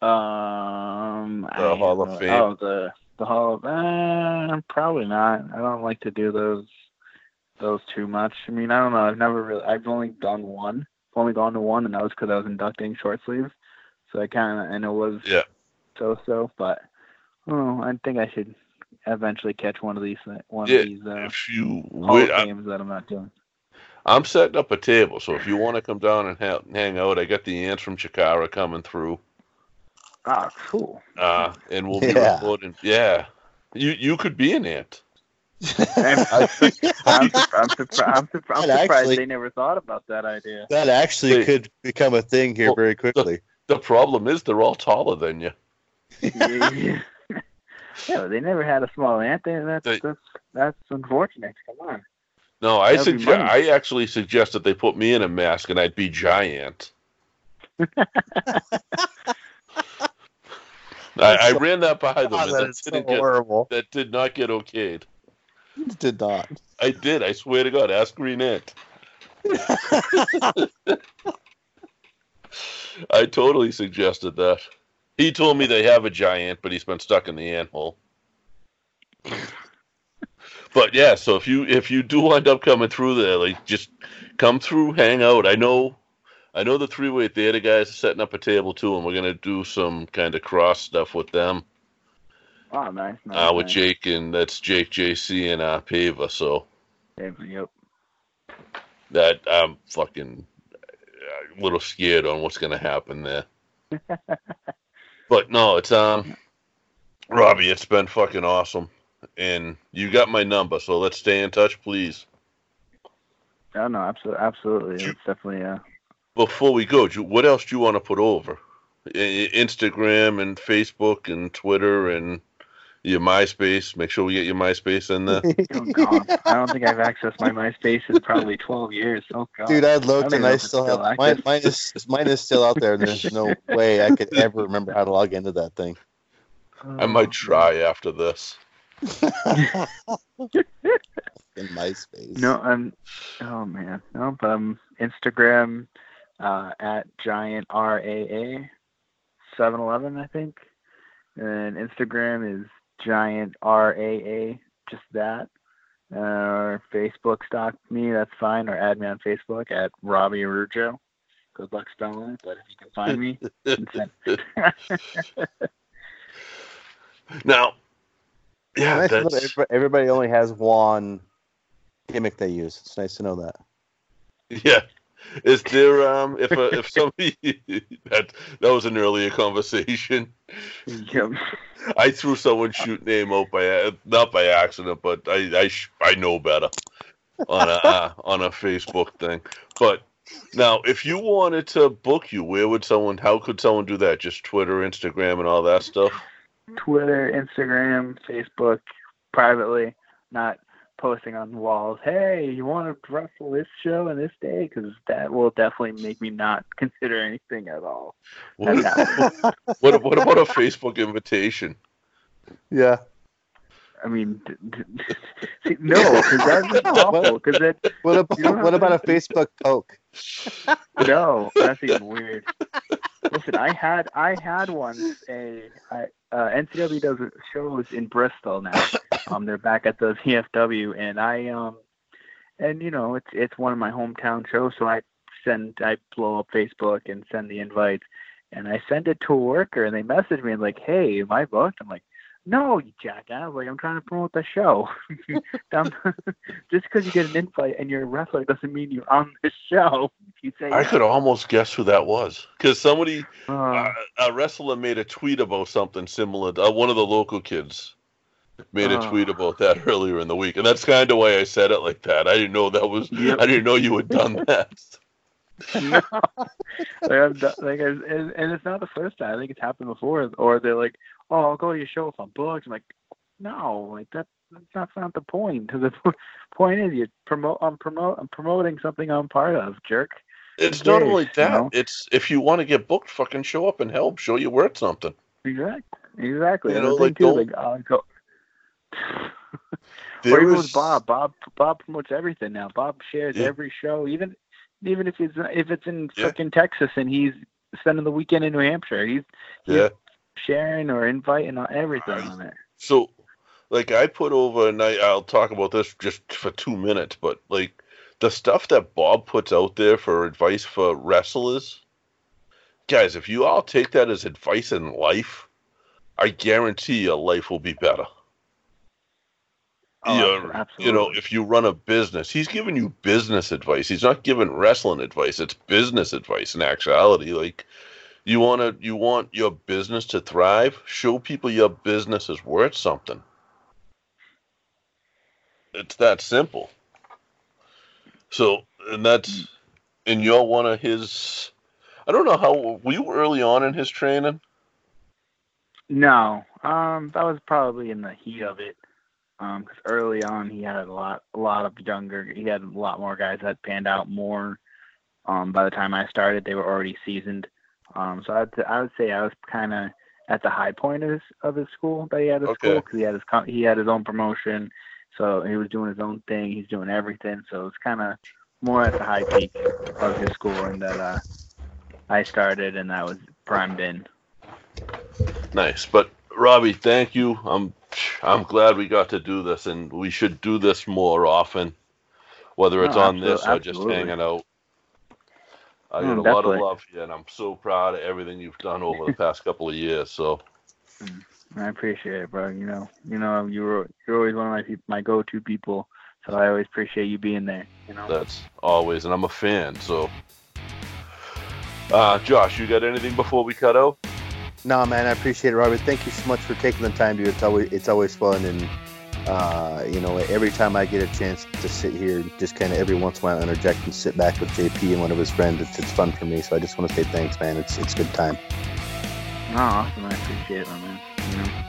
Um, I The Hall of. Fame. Oh, the the Hall of uh, probably not. I don't like to do those those too much. I mean, I don't know. I've never really. I've only done one. I've only gone to one, and that was because I was inducting short sleeves. So I kind of and it was Yeah. so so. But oh, I think I should eventually catch one of these one Yeah, of these uh, If you, wait, of I, Fames that I'm not doing. I'm setting up a table, so if you want to come down and ha- hang out, I got the ants from Chikara coming through, Ah, cool. uh, and we'll be Yeah. recording. Yeah, you you could be an ant. *laughs* *laughs* I'm, I'm, surpri- I'm, surpri- I'm, *laughs* surprised. I'm surprised actually- they never thought about that idea. That actually Wait. could become a thing here Well, very quickly. The problem is they're all taller than you. yeah, yeah, they never had a small ant. They- That's They- that's that's unfortunate. Come on. No, I That'd suggest. I actually suggest that they put me in a mask and I'd be giant. *laughs* I, I ran that by them, God, and that that is so didn't get horrible. that did not get okayed. Did not. I did. I swear to God. Ask Green Ant. *laughs* I totally suggested that. He told me they have a giant, but he's been stuck in the ant hole. But yeah, so if you if you do wind up coming through there, like just come through, hang out. I know, I know the three way theater guys are setting up a table too, and we're gonna do some kind of cross stuff with them. Oh, nice. nice Uh, with nice. Jake and that's Jake, JC, and uh, Pava. So Yep. that I'm fucking uh, a little scared on what's gonna happen there. *laughs* but no, it's um, Robbie, it's been fucking awesome, and you got my number, so let's stay in touch, please. Oh no, absolutely, absolutely. You- It's definitely uh. Before we go, what else do you want to put over? Instagram and Facebook and Twitter and your MySpace. Make sure we get your MySpace in there. *laughs* Oh God, I don't think I've accessed my MySpace in probably 12 years. Oh God. Dude, I I looked don't and I still still have mine. Mine is mine is still out there, and there's no *laughs* way I could ever remember how to log into that thing. I might try after this. *laughs* In MySpace. No, I'm. Oh man, no, but I'm Instagram uh, at giant R A A seven eleven, I think, and Instagram is giant R A A, just that. Uh, or Facebook stalk me, that's fine, or add me on Facebook at Robbie Arujo. Good luck spelling it, but if you can find me, you can send- Now, Yeah, nice to know that that's everybody, everybody only has one gimmick they use. It's nice to know that. yeah. Is there um if a, if somebody *laughs* that that was an earlier conversation. Yep. I threw someone's shoot name out by not by accident, but I I, sh- I know better on a uh, on a Facebook thing. But now, if you wanted to book you, where would someone? How could someone do that? Just Twitter, Instagram, and all that stuff. Twitter, Instagram, Facebook, privately, not posting on the walls. Hey, you want to wrestle this show and this day? Because that will definitely make me not consider anything at all. What, That's *laughs* what, what about a Facebook invitation? Yeah. I mean, d- d- *laughs* see, no, because that's *laughs* awful. Because it, What about, You don't have what about a Facebook poke? no, that's even weird. Listen, I had I had once a I, uh, NCW does shows in Bristol now. Um, they're back at the VFW, and I um, and you know it's it's one of my hometown shows, so I send I blow up Facebook and send the invites, and I send it to a worker, and they message me and like, hey, am I booked? I'm like. No, you jackass! Like I'm trying to promote the show. *laughs* *laughs* Just because you get an invite and you're a wrestler doesn't mean you're on the show. You say I could almost guess who that was because somebody Uh, uh, a wrestler made a tweet about something similar. Uh, one of the local kids made a Oh. tweet about that *laughs* earlier in the week, and that's kind of why I said it like that. I didn't know that was. Yep. I didn't know you had done that. no. like, done, like and, and it's not the first time. I think it's happened before. Or they're like, "Oh, I'll go to your show if I'm booked." I'm like, "No, like that. That's not, not the point. *laughs* The point is, you promote. I'm promote. I'm promoting something I'm part of, jerk. It's not only you that. know? It's if you want to get booked, fucking show up and help. Show you worth something. Exactly. Exactly. You know, like, too, like, I'll go. *laughs* There or with Bob. Bob Bob promotes everything now. Bob shares Yeah. every show, even even if it's if it's in Yeah. fucking Texas and he's spending the weekend in New Hampshire. He's he's Yeah. Sharing or inviting on everything on it. So, like, I put over, and I, I'll talk about this just for two minutes, but like the stuff that Bob puts out there for advice for wrestlers, guys, if you all take that as advice in life, I guarantee your life will be better. Oh, You're- absolutely. you know, if you run a business, he's giving you business advice. He's not giving wrestling advice. It's business advice in actuality. Like, you want to, you want your business to thrive. Show people your business is worth something. It's that simple. So, and that's, and you're one of his. I don't know how were you early on in his training. No, um, that was probably in the heat of it. Um, cause early on he had a lot, a lot of younger. He had a lot more guys that panned out more. Um, by the time I started, they were already seasoned. Um, so I'd, I would say I was kind of at the high point of his of his school that he had at Okay. school because he had his he had his own promotion, so he was doing his own thing. He's doing everything, so it's kind of more at the high peak of his school, and that uh, I started, and that was primed in. Nice, but Robbie, thank you. I'm I'm glad we got to do this, and we should do this more often, whether it's No, on this or just hanging out. I No, got a lot of love for you, and I'm so proud of everything you've done over the past couple of years. So I appreciate it, bro. You know, you know, you're you're always one of my peop my go-to people. So I always appreciate you being there. You know. that's always, and I'm a fan. So, uh, Josh, you got anything before we cut out? No, man, I appreciate it, Robert. Thank you so much for taking the time, dude. It's always it's always fun, and uh, you know, every time I get a chance to sit here, just kind of every once in a while interject and sit back with JP and one of his friends, it's, it's fun for me. So I just want to say thanks, man. It's it's good time. No, awesome. I appreciate it, my man. You know.